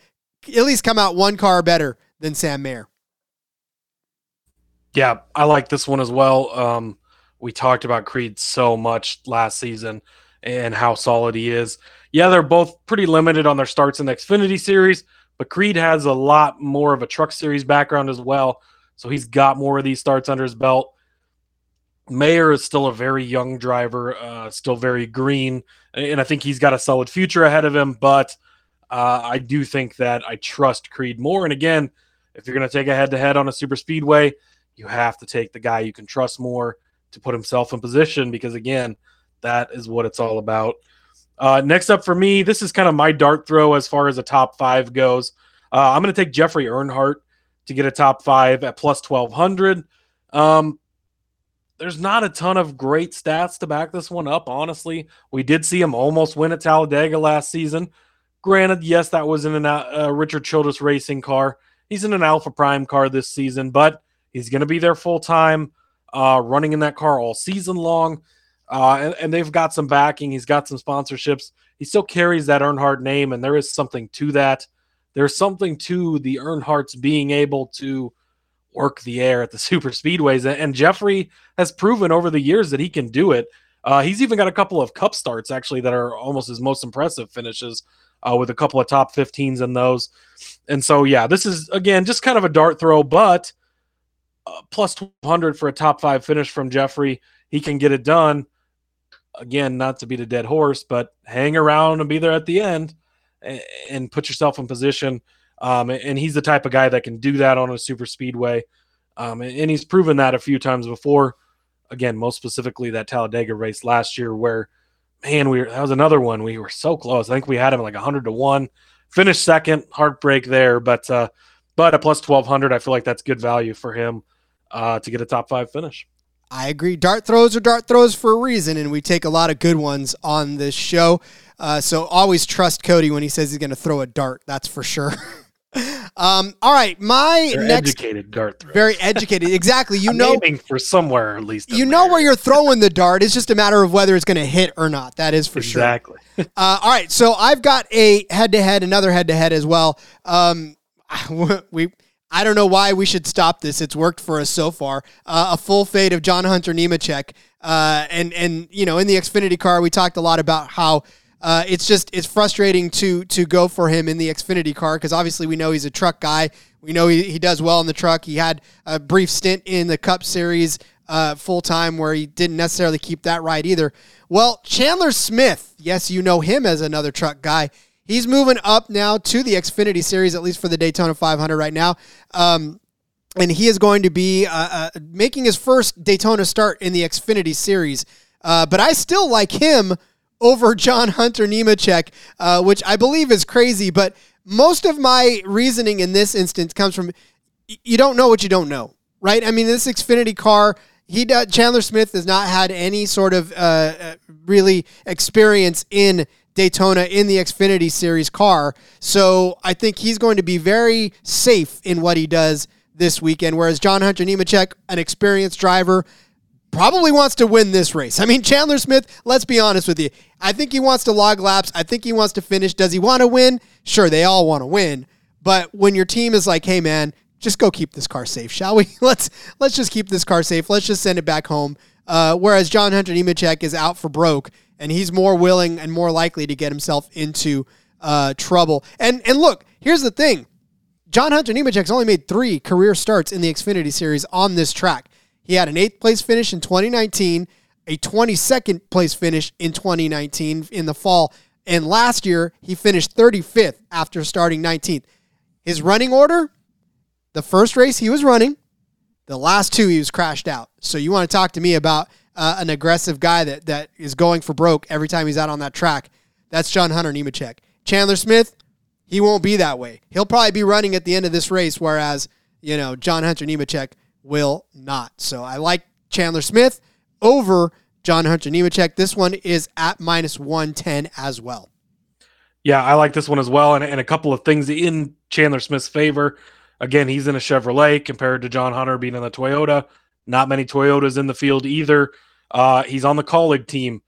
at least come out one car better than Sam Mayer. Yeah, I like this one as well. Um, we talked about Creed so much last season and how solid he is yeah, they're both pretty limited on their starts in the Xfinity series, but Creed has a lot more of a truck series background as well. So he's got more of these starts under his belt. Mayer is still a very young driver, uh, still very green, and I think he's got a solid future ahead of him. But uh, I do think that I trust Creed more. And again, if you're going to take a head to head on a super speedway, you have to take the guy you can trust more to put himself in position because, again, that is what it's all about. Uh, next up for me, this is kind of my dart throw as far as a top five goes. Uh, I'm going to take Jeffrey Earnhardt to get a top five at plus 1200. Um, there's not a ton of great stats to back this one up, honestly. We did see him almost win at Talladega last season. Granted, yes, that was in a uh, Richard Childress racing car. He's in an Alpha Prime car this season, but he's going to be there full time, uh, running in that car all season long. Uh, and, and, they've got some backing. He's got some sponsorships. He still carries that Earnhardt name, and there is something to that. There's something to the Earnhardts being able to work the air at the super speedways. And Jeffrey has proven over the years that he can do it. Uh, he's even got a couple of cup starts actually that are almost his most impressive finishes uh, with a couple of top 15s in those. And so, yeah, this is again just kind of a dart throw, but uh, plus 200 for a top five finish from Jeffrey. He can get it done. Again, not to beat a dead horse, but hang around and be there at the end and, and put yourself in position um, and he's the type of guy that can do that on a super speedway. Um, and, he's proven that a few times before. Again, most specifically that Talladega race last year, where man, we were, that was another one. We were so close. I think we had him like hundred to one. Finished second, heartbreak there, but uh, but a plus twelve hundred, I feel like that's good value for him uh, to get a top five finish. I agree. Dart throws are dart throws for a reason, and we take a lot of good ones on this show. Uh, so always trust Cody when he says he's going to throw a dart. That's for sure. Um, all right, my They're next educated dart throw. Very educated, exactly. You know, aiming for somewhere at least. You know there. where you're throwing the dart. It's just a matter of whether it's going to hit or not. That is for exactly. sure. Exactly. uh, all right, so I've got a head-to-head, another head-to-head as well. Um, we. I don't know why we should stop this. It's worked for us so far. Uh, a full fade of John Hunter Nemechek, uh, and and you know in the Xfinity car we talked a lot about how uh, it's just it's frustrating to to go for him in the Xfinity car because obviously we know he's a truck guy. We know he, he does well in the truck. He had a brief stint in the Cup Series uh, full time where he didn't necessarily keep that right either. Well, Chandler Smith, yes, you know him as another truck guy. He's moving up now to the Xfinity Series, at least for the Daytona 500 right now. Um, and he is going to be uh, uh, making his first Daytona start in the Xfinity Series. Uh, but I still like him over John Hunter Nemechek, uh, which I believe is crazy. But most of my reasoning in this instance comes from you don't know what you don't know, right? I mean, this Xfinity car, he Chandler Smith has not had any sort of uh, uh, really experience in Daytona in the Xfinity Series car, so I think he's going to be very safe in what he does this weekend. Whereas John Hunter Nemechek, an experienced driver, probably wants to win this race. I mean, Chandler Smith, let's be honest with you. I think he wants to log laps. I think he wants to finish. Does he want to win? Sure, they all want to win. But when your team is like, hey man, just go keep this car safe, shall we? let's let's just keep this car safe. Let's just send it back home. Uh, whereas John Hunter Nemechek is out for broke, and he's more willing and more likely to get himself into uh, trouble. And and look, here's the thing: John Hunter Nemechek's only made three career starts in the Xfinity Series on this track. He had an eighth place finish in 2019, a 22nd place finish in 2019 in the fall. And last year, he finished 35th after starting 19th. His running order the first race he was running, the last two he was crashed out. So you want to talk to me about uh, an aggressive guy that, that is going for broke every time he's out on that track? That's John Hunter Nemechek. Chandler Smith, he won't be that way. He'll probably be running at the end of this race, whereas, you know, John Hunter Nemechek will not. So I like Chandler Smith over John Hunter Nemechek. This one is at minus 110 as well. Yeah, I like this one as well. And, and a couple of things in Chandler Smith's favor. Again, he's in a Chevrolet compared to John Hunter being in a Toyota. Not many Toyotas in the field either. Uh, he's on the Kaulig team.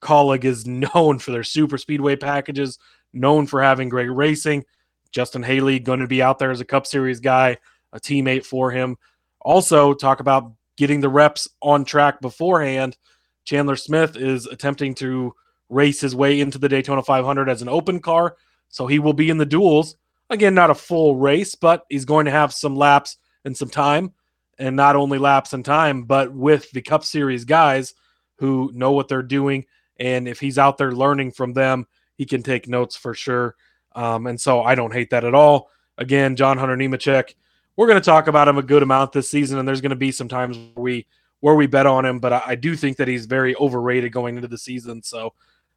Kaulig is known for their super speedway packages, known for having great racing. Justin Haley going to be out there as a Cup Series guy, a teammate for him. Also, talk about getting the reps on track beforehand. Chandler Smith is attempting to race his way into the Daytona 500 as an open car, so he will be in the duels. Again, not a full race, but he's going to have some laps and some time. And not only laps in time, but with the Cup Series guys who know what they're doing. And if he's out there learning from them, he can take notes for sure. Um, and so I don't hate that at all. Again, John Hunter Nemechek, we're going to talk about him a good amount this season, and there's going to be some times where we where we bet on him, but I, I do think that he's very overrated going into the season. So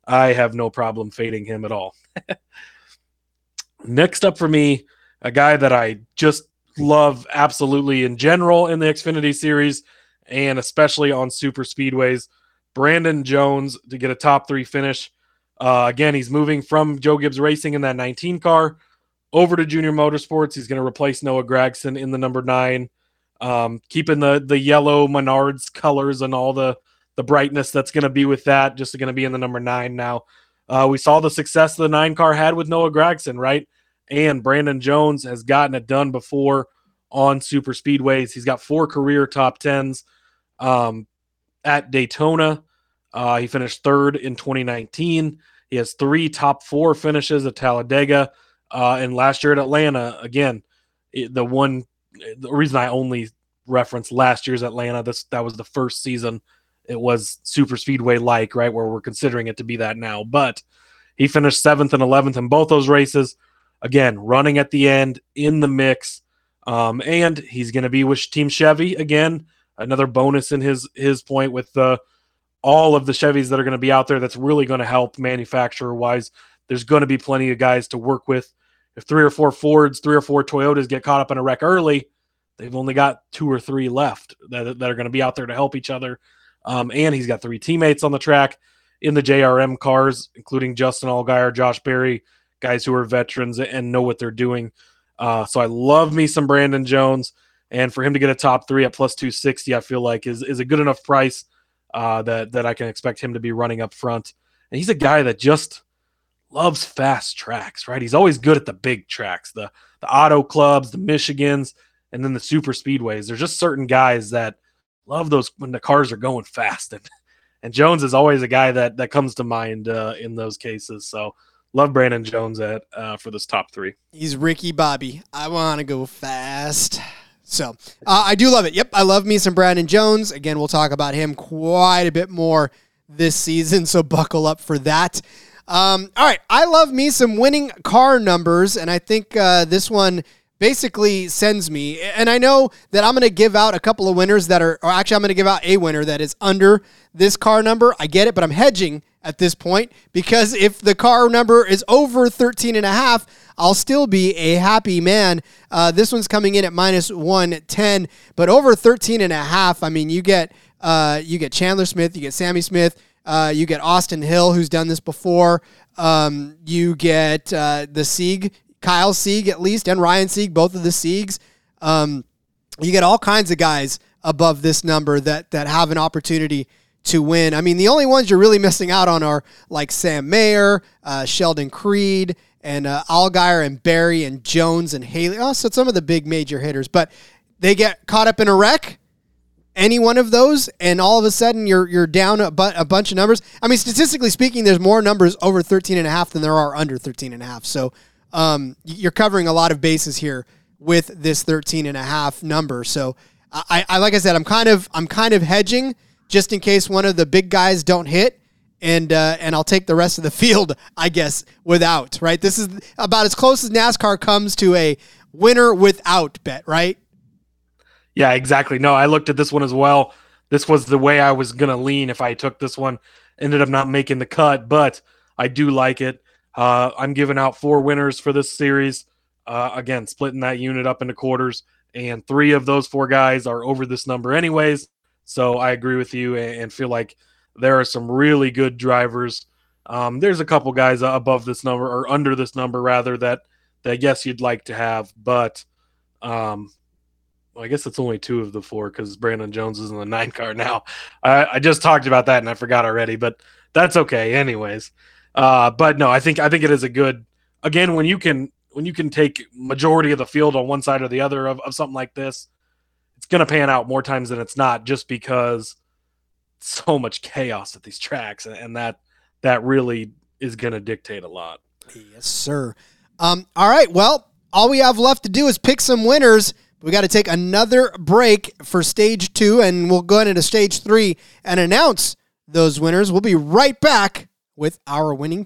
I have no problem fading him at all. Next up for me, a guy that I just love absolutely in general in the Xfinity series and especially on super speedways. Brandon Jones to get a top three finish. Uh, again, he's moving from Joe Gibbs Racing in that 19 car over to Junior Motorsports. He's going to replace Noah Gragson in the number nine, um, keeping the the yellow Menards colors and all the the brightness that's going to be with that. Just going to be in the number nine now. Uh, we saw the success the nine car had with Noah Gragson, right? And Brandon Jones has gotten it done before on super speedways. He's got four career top tens um, at Daytona. Uh, he finished third in 2019. He has three top four finishes at Talladega. Uh, and last year at Atlanta, again, the one, the reason I only reference last year's Atlanta, this that was the first season it was super speedway like, right? Where we're considering it to be that now. But he finished seventh and 11th in both those races. Again, running at the end in the mix. Um, and he's going to be with Team Chevy again. Another bonus in his his point with the all of the Chevys that are going to be out there. That's really going to help manufacturer wise. There's going to be plenty of guys to work with. If three or four Fords, three or four Toyotas get caught up in a wreck early, they've only got two or three left that, that are going to be out there to help each other. Um, and he's got three teammates on the track in the JRM cars, including Justin Allgaier, Josh Berry, guys who are veterans and know what they're doing. Uh, so I love me some Brandon Jones. And for him to get a top three at plus 260, I feel like is, is a good enough price uh, that, that I can expect him to be running up front. And he's a guy that just loves fast tracks, right? He's always good at the big tracks, the, the auto clubs, the Michigans, and then the super speedways. There's just certain guys that love those when the cars are going fast. And, and Jones is always a guy that, that comes to mind uh, in those cases. So love Brandon Jones at uh, for this top three. He's Ricky Bobby. I want to go fast. So uh, I do love it. Yep, I love me some Brandon Jones. Again, we'll talk about him quite a bit more this season, so buckle up for that. Um, all right, I love me some winning car numbers, and I think uh, this one basically sends me. And I know that I'm going to give out a couple of winners that are, or actually, I'm going to give out a winner that is under this car number. I get it, but I'm hedging at this point because if the car number is over 13 and a half, I'll still be a happy man. Uh, this one's coming in at minus 110, but over 13 and a half, I mean, you get uh, you get Chandler Smith, you get Sammy Smith, uh, you get Austin Hill, who's done this before. Um, you get uh, the Sieg, Kyle Sieg at least, and Ryan Sieg, both of the Siegs. Um, you get all kinds of guys above this number that that have an opportunity to win. I mean, the only ones you're really missing out on are like Sam Mayer, uh, Sheldon Creed, and uh, Allgaier and Berry and Jones and Haley. Oh, so some of the big major hitters, but they get caught up in a wreck. Any one of those, and all of a sudden you're you're down a, bu- a bunch of numbers. I mean, statistically speaking, there's more numbers over 13 and a half than there are under 13 and a half. So um, you're covering a lot of bases here with this 13 and a half number. So I, I like I said, I'm kind of I'm kind of hedging just in case one of the big guys don't hit and uh, and I'll take the rest of the field, I guess, without. Right, this is about as close as NASCAR comes to a winner without bet. Right? Yeah, exactly. No, I looked at this one as well. This was the way I was gonna lean if I took this one. Ended up not making the cut, but I do like it. Uh, I'm giving out four winners for this series. Uh, again, splitting that unit up into quarters, and three of those four guys are over this number, anyways. So I agree with you and feel like there are some really good drivers. Um, there's a couple guys above this number or under this number rather that that yes you'd like to have, but um, well, I guess it's only two of the four because Brandon Jones is in the nine car now. I, I, just talked about that and I forgot already, but that's okay. Anyways, uh, but no, I think I think it is a good. Again, when you can when you can take majority of the field on one side or the other of, of something like this, it's going to pan out more times than it's not just because so much chaos at these tracks and that that really is going to dictate a lot yes sir um, all right well all we have left to do is pick some winners We got to take another break for stage two, and we'll go into stage three and announce those winners. We'll be right back with our winning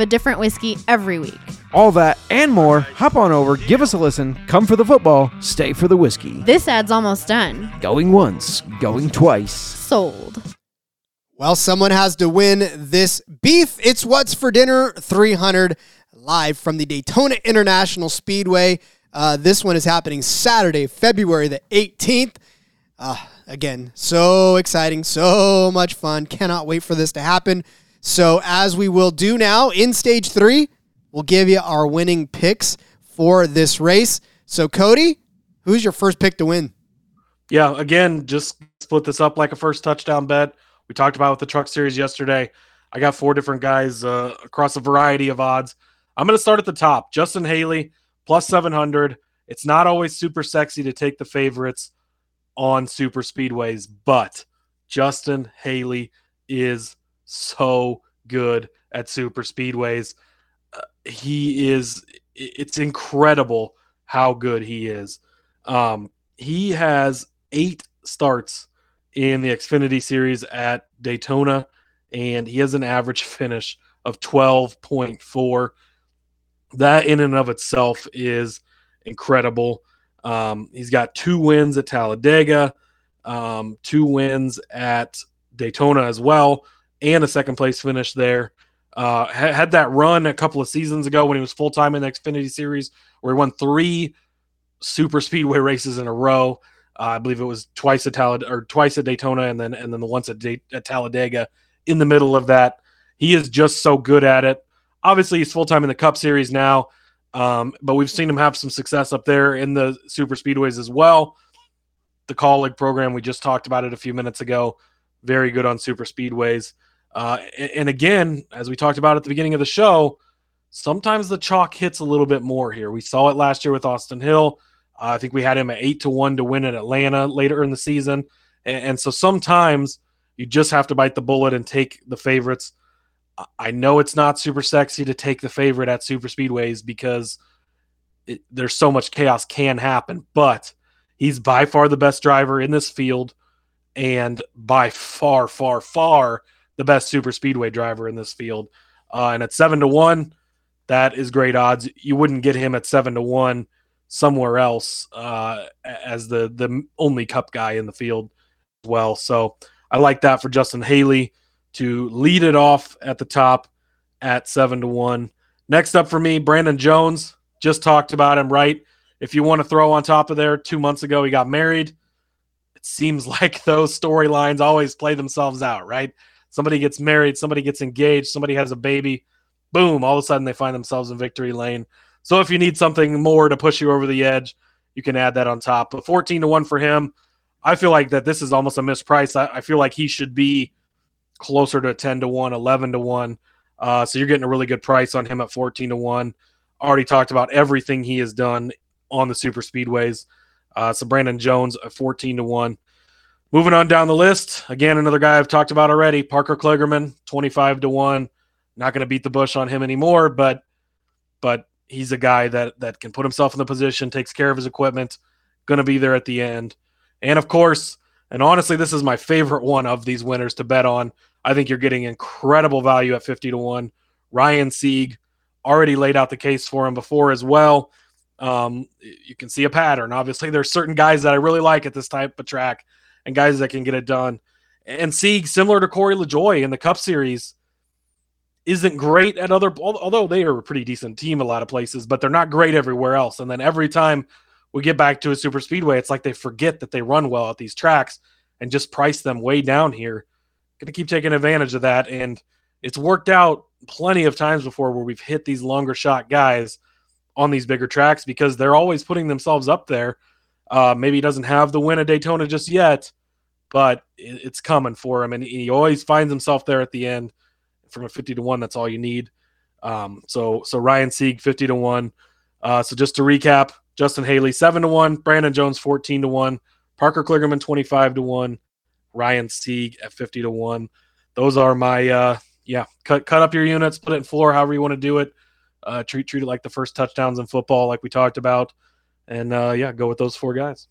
a different whiskey every week. All that and more, hop on over, give us a listen, come for the football, stay for the whiskey. This ad's almost done. Going once, going twice. Sold. Well, someone has to win this beef. It's What's for Dinner 300 live from the Daytona International Speedway. Uh, this one is happening Saturday, February the 18th. Uh, again, so exciting, so much fun. Cannot wait for this to happen. So, as we will do now in stage three, we'll give you our winning picks for this race. So, Cody, who's your first pick to win? Yeah, again, just split this up like a first touchdown bet. We talked about with the truck series yesterday. I got four different guys uh, across a variety of odds. I'm going to start at the top. Justin Haley plus 700. It's not always super sexy to take the favorites on super speedways, but Justin Haley is so good at super speedways. Uh, he is it's incredible how good he is. Um, he has eight starts in the Xfinity Series at Daytona, and he has an average finish of 12.4. That, in and of itself, is incredible. Um, he's got two wins at Talladega, um, two wins at Daytona as well, and a second place finish there. Uh, had that run a couple of seasons ago when he was full time in the Xfinity Series, where he won three super speedway races in a row. Uh, I believe it was twice at Talladega or twice at Daytona, and then and then the once at, at Talladega. In the middle of that, he is just so good at it. Obviously, he's full time in the Cup Series now, um, but we've seen him have some success up there in the super speedways as well. The Kaulig program we just talked about it a few minutes ago. Very good on super speedways. Uh, and, and again, as we talked about at the beginning of the show, sometimes the chalk hits a little bit more here. We saw it last year with Austin Hill. Uh, I think we had him at eight to one to win at Atlanta later in the season. And, and, so sometimes you just have to bite the bullet and take the favorites. I know it's not super sexy to take the favorite at super speedways because it, there's so much chaos can happen, but he's by far the best driver in this field and by far, far, far the best super speedway driver in this field. Uh, and at seven to one, that is great odds. You wouldn't get him at seven to one somewhere else uh, as the the only Cup guy in the field as well. So I like that for Justin Haley to lead it off at the top at seven to one. Next up for me, Brandon Jones. Just talked about him, right? If you want to throw on top of there, two months ago he got married. It seems like those storylines always play themselves out, right? Somebody gets married, somebody gets engaged, somebody has a baby. Boom, all of a sudden they find themselves in victory lane. So if you need something more to push you over the edge, you can add that on top. But 14 to 1 for him, I feel like that this is almost a misprice. I, I feel like he should be closer to 10 to 1, 11 to 1. Uh, so you're getting a really good price on him at 14 to 1. Already talked about everything he has done on the super speedways. Uh, so Brandon Jones at 14 to 1. Moving on down the list, again, another guy I've talked about already, Parker Kligerman, 25 to 1. Not going to beat the bush on him anymore, but but he's a guy that that can put himself in the position, takes care of his equipment, going to be there at the end. And of course, and honestly, this is my favorite one of these winners to bet on. I think you're getting incredible value at 50 to 1. Ryan Sieg already laid out the case for him before as well. Um, you can see a pattern. Obviously, there's certain guys that I really like at this type of track and guys that can get it done. And Sieg, similar to Corey LaJoie in the Cup Series, isn't great at other although they are a pretty decent team a lot of places but they're not great everywhere else. And then every time we get back to a super speedway it's like they forget that they run well at these tracks and just price them way down here. Gonna keep taking advantage of that. And it's worked out plenty of times before where we've hit these longer shot guys on these bigger tracks because they're always putting themselves up there Uh, maybe he doesn't have the win at Daytona just yet, but it, it's coming for him, and he always finds himself there at the end. From a fifty to one, that's all you need. Um, so so Ryan Sieg fifty to one. Uh, so just to recap, Justin Haley seven to one, Brandon Jones fourteen to one, Parker Kligerman twenty five to one, Ryan Sieg at fifty to one. Those are my uh, yeah. Cut cut up your units, put it in floor, however you want to do it. Uh, treat treat it like the first touchdowns in football, like we talked about, and uh, yeah, go with those four guys.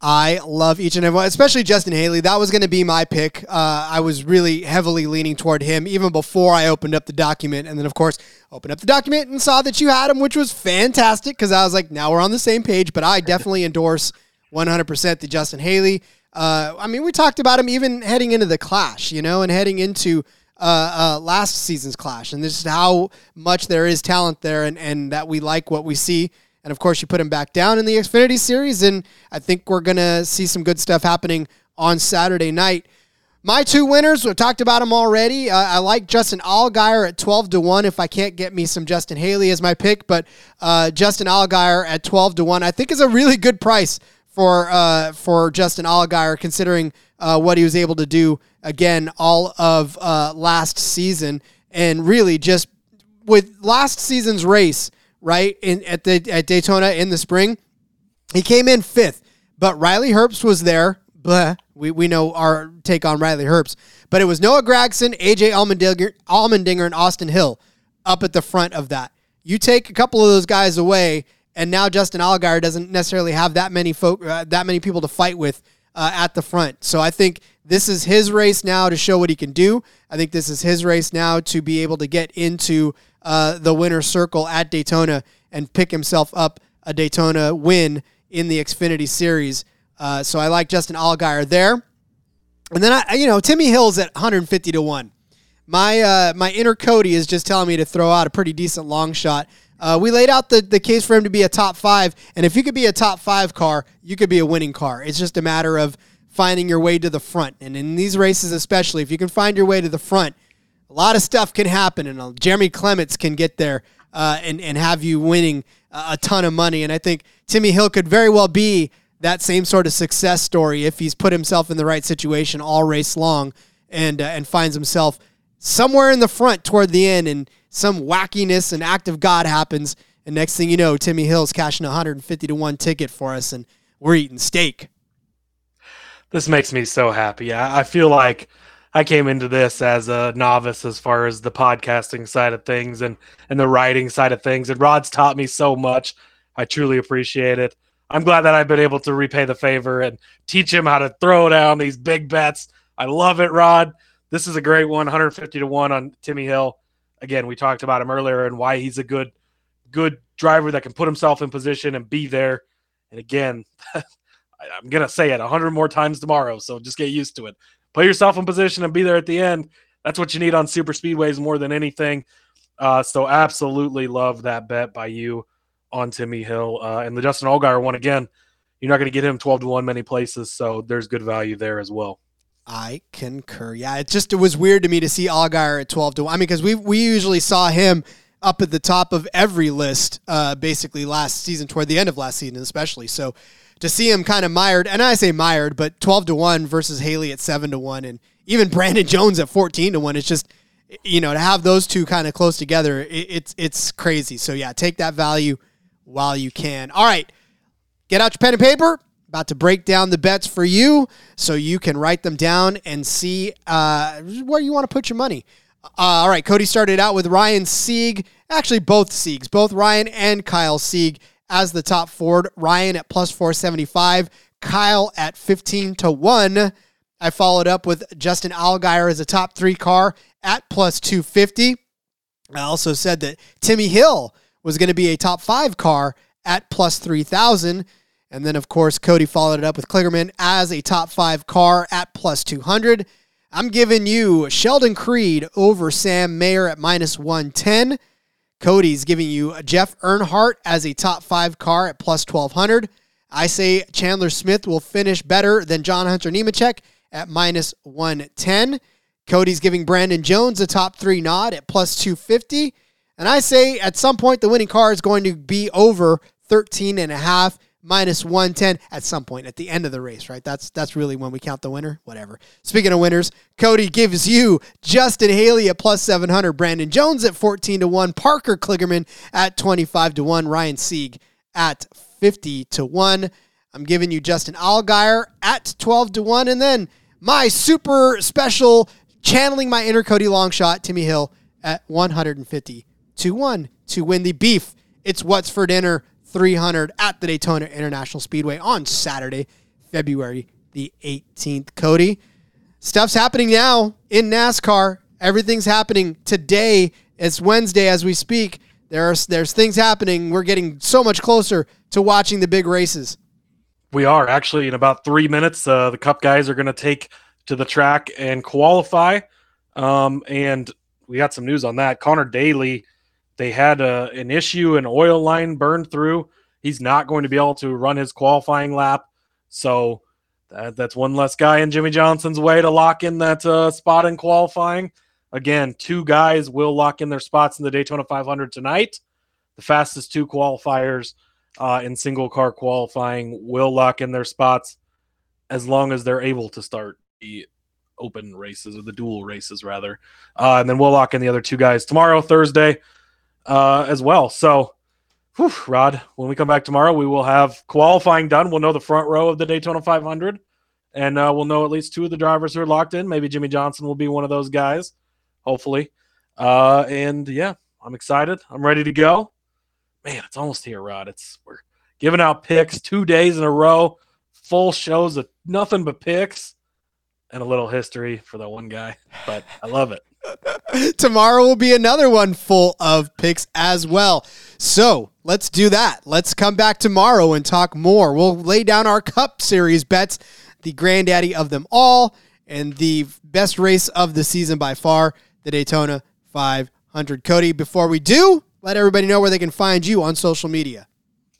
I love each and every one, especially Justin Haley. That was going to be my pick. Uh, I was really heavily leaning toward him even before I opened up the document. And then, of course, opened up the document and saw that you had him, which was fantastic because I was like, now we're on the same page. But I definitely endorse 100% the Justin Haley. Uh, I mean, we talked about him even heading into the clash, you know, and heading into uh, uh, last season's clash. And this is how much there is talent there and, and that we like what we see. And of course, you put him back down in the Xfinity Series, and I think we're going to see some good stuff happening on Saturday night. My two winners, we talked about them already. Uh, I like Justin Allgaier at 12 to 1 if I can't get me some Justin Haley as my pick, but uh, Justin Allgaier at 12 to 1 I think is a really good price for uh, for Justin Allgaier considering uh, what he was able to do again all of uh, last season and really just with last season's race right in at the at Daytona in the spring. He came in fifth, but Riley Herbst was there. Blah. We, we know our take on Riley Herbst, but it was Noah Gragson, AJ Allmendinger, Allmendinger, and Austin Hill up at the front of that. You take a couple of those guys away, and now Justin Allgaier doesn't necessarily have that many folk, uh, that many people to fight with uh, at the front. So I think this is his race now to show what he can do. I think this is his race now to be able to get into uh, the winner's circle at Daytona and pick himself up a Daytona win in the Xfinity Series. Uh, so I like Justin Allgaier there. And then I, you know, Timmy Hill's at 150 to one. My uh, my inner Cody is just telling me to throw out a pretty decent long shot. Uh, we laid out the, the case for him to be a top five, and if you could be a top five car, you could be a winning car. It's just a matter of finding your way to the front. And in these races, especially, if you can find your way to the front, a lot of stuff can happen, and uh, Jeremy Clements can get there uh, and and have you winning a ton of money. And I think Timmy Hill could very well be that same sort of success story if he's put himself in the right situation all race long and uh, and finds himself somewhere in the front toward the end, and some wackiness and act of God happens, and next thing you know, Timmy Hill's cashing a 150 to one ticket for us, and we're eating steak. This makes me so happy. I, I feel like I came into this as a novice as far as the podcasting side of things and and the writing side of things. And Rod's taught me so much. I truly appreciate it. I'm glad that I've been able to repay the favor and teach him how to throw down these big bets. I love it, Rod. This is a great one, 150 to 1 on Timmy Hill. Again, we talked about him earlier and why he's a good good driver that can put himself in position and be there. And again, I'm going to say it 100 more times tomorrow, so just get used to it put yourself in position and be there at the end. That's what you need on super speedways more than anything. Uh, so absolutely love that bet by you on Timmy Hill uh, and the Justin Allgaier one again. You're not going to get him 12 to 1 many places, so there's good value there as well. I concur. Yeah, it just it was weird to me to see Allgaier at 12 to 1. I mean, because we we usually saw him up at the top of every list uh, basically last season, toward the end of last season, especially. So to see him kind of mired, and I say mired, but 12 to 1 versus Haley at 7 to 1, and even Brandon Jones at 14 to 1. It's just, you know, to have those two kind of close together, it, it's, it's crazy. So, yeah, take that value while you can. All right, get out your pen and paper. About to break down the bets for you so you can write them down and see uh, where you want to put your money. Uh, all right, Cody started out with Ryan Sieg. Actually, both Siegs, both Ryan and Kyle Sieg as the top Ford. Ryan at plus 475. Kyle at 15 to 1. I followed up with Justin Allgaier as a top three car at plus 250. I also said that Timmy Hill was going to be a top five car at plus 3,000. And then, of course, Cody followed it up with Kligerman as a top five car at plus 200. I'm giving you Sheldon Creed over Sam Mayer at minus 110. Cody's giving you Jeff Earnhardt as a top five car at plus 1200. I say Chandler Smith will finish better than John Hunter Nemechek at minus 110. Cody's giving Brandon Jones a top three nod at plus 250. And I say at some point the winning car is going to be over 13 and a half minus 110 at some point at the end of the race, right? That's that's really when we count the winner. Whatever. Speaking of winners, Cody gives you Justin Haley at plus 700, Brandon Jones at 14 to 1, Parker Kligerman at 25 to 1, Ryan Sieg at 50 to 1. I'm giving you Justin Allgaier at 12 to 1 and then my super special channeling my inner Cody Longshot, Timmy Hill at 150 to 1 to win the beef. It's what's for dinner 300 at the Daytona International Speedway on Saturday, February the 18th. Cody, stuff's happening now in NASCAR. Everything's happening today. It's Wednesday as we speak. There's there's things happening. We're getting so much closer to watching the big races. We are actually in about three minutes. Uh, the Cup guys are going to take to the track and qualify. Um, and we got some news on that. Conor Daly, they had a, an issue, an oil line burned through. He's not going to be able to run his qualifying lap. So that, that's one less guy in Jimmie Johnson's way to lock in that uh, spot in qualifying. Again, two guys will lock in their spots in the Daytona 500 tonight. The fastest two qualifiers uh, in single car qualifying will lock in their spots as long as they're able to start the open races or the dual races rather. Uh, and then we'll lock in the other two guys tomorrow, Thursday, uh, as well. So, whew, Rod, when we come back tomorrow, we will have qualifying done. We'll know the front row of the Daytona 500, and uh, we'll know at least two of the drivers who are locked in. Maybe Jimmie Johnson will be one of those guys, hopefully. Uh, and yeah, I'm excited. I'm ready to go. Man, it's almost here, Rod. It's we're giving out picks two days in a row, full shows of nothing but picks and a little history for that one guy. But I love it. Tomorrow will be another one full of picks as well. So let's do that. Let's come back tomorrow and talk more. We'll lay down our Cup Series bets, the granddaddy of them all, and the best race of the season by far, the Daytona 500. Cody, before we do, let everybody know where they can find you on social media.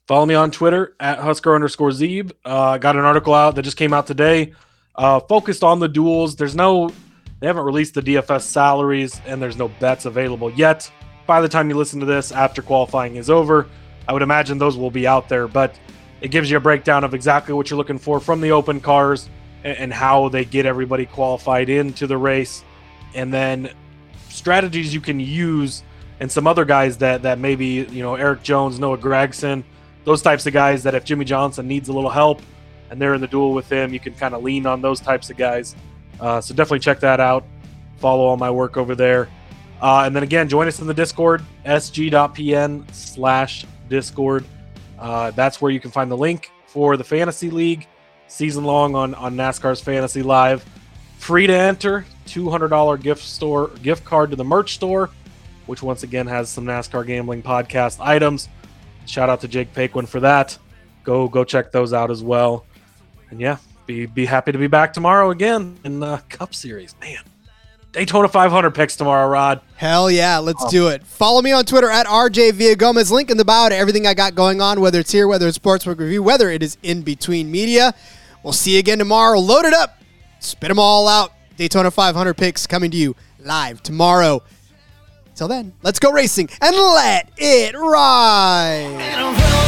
Follow me on Twitter at Husker underscore Zeeb. Uh, got an article out that just came out today uh, focused on the duels. There's no, they haven't released the DFS salaries, and there's no bets available yet. By the time you listen to this, after qualifying is over, I would imagine those will be out there. But it gives you a breakdown of exactly what you're looking for from the open cars and, how they get everybody qualified into the race, and then strategies you can use and some other guys that that maybe you know Erik Jones, Noah Gragson, those types of guys that if Jimmie Johnson needs a little help and they're in the duel with him, you can kind of lean on those types of guys. Uh, so definitely check that out. Follow all my work over there. Uh, and then again, join us in the Discord, sg.pn slash Discord. Uh, that's where you can find the link for the Fantasy League season long on, on NASCAR's Fantasy Live. Free to enter, $200 gift store gift card to the merch store, which once again has some NASCAR gambling podcast items. Shout out to Jake Paquin for that. Go go check those out as well and yeah, be be happy to be back tomorrow again in the Cup Series. Man, Daytona 500 picks tomorrow, Rod. Hell yeah, let's oh. do it. Follow me on Twitter at RJ Villagomez. Link in the bio to everything I got going on, whether it's here, whether it's Sportsbook Review, whether it is in between media. We'll see you again tomorrow. Load it up, spit them all out. Daytona 500 picks coming to you live tomorrow. Till then, let's go racing and let it ride.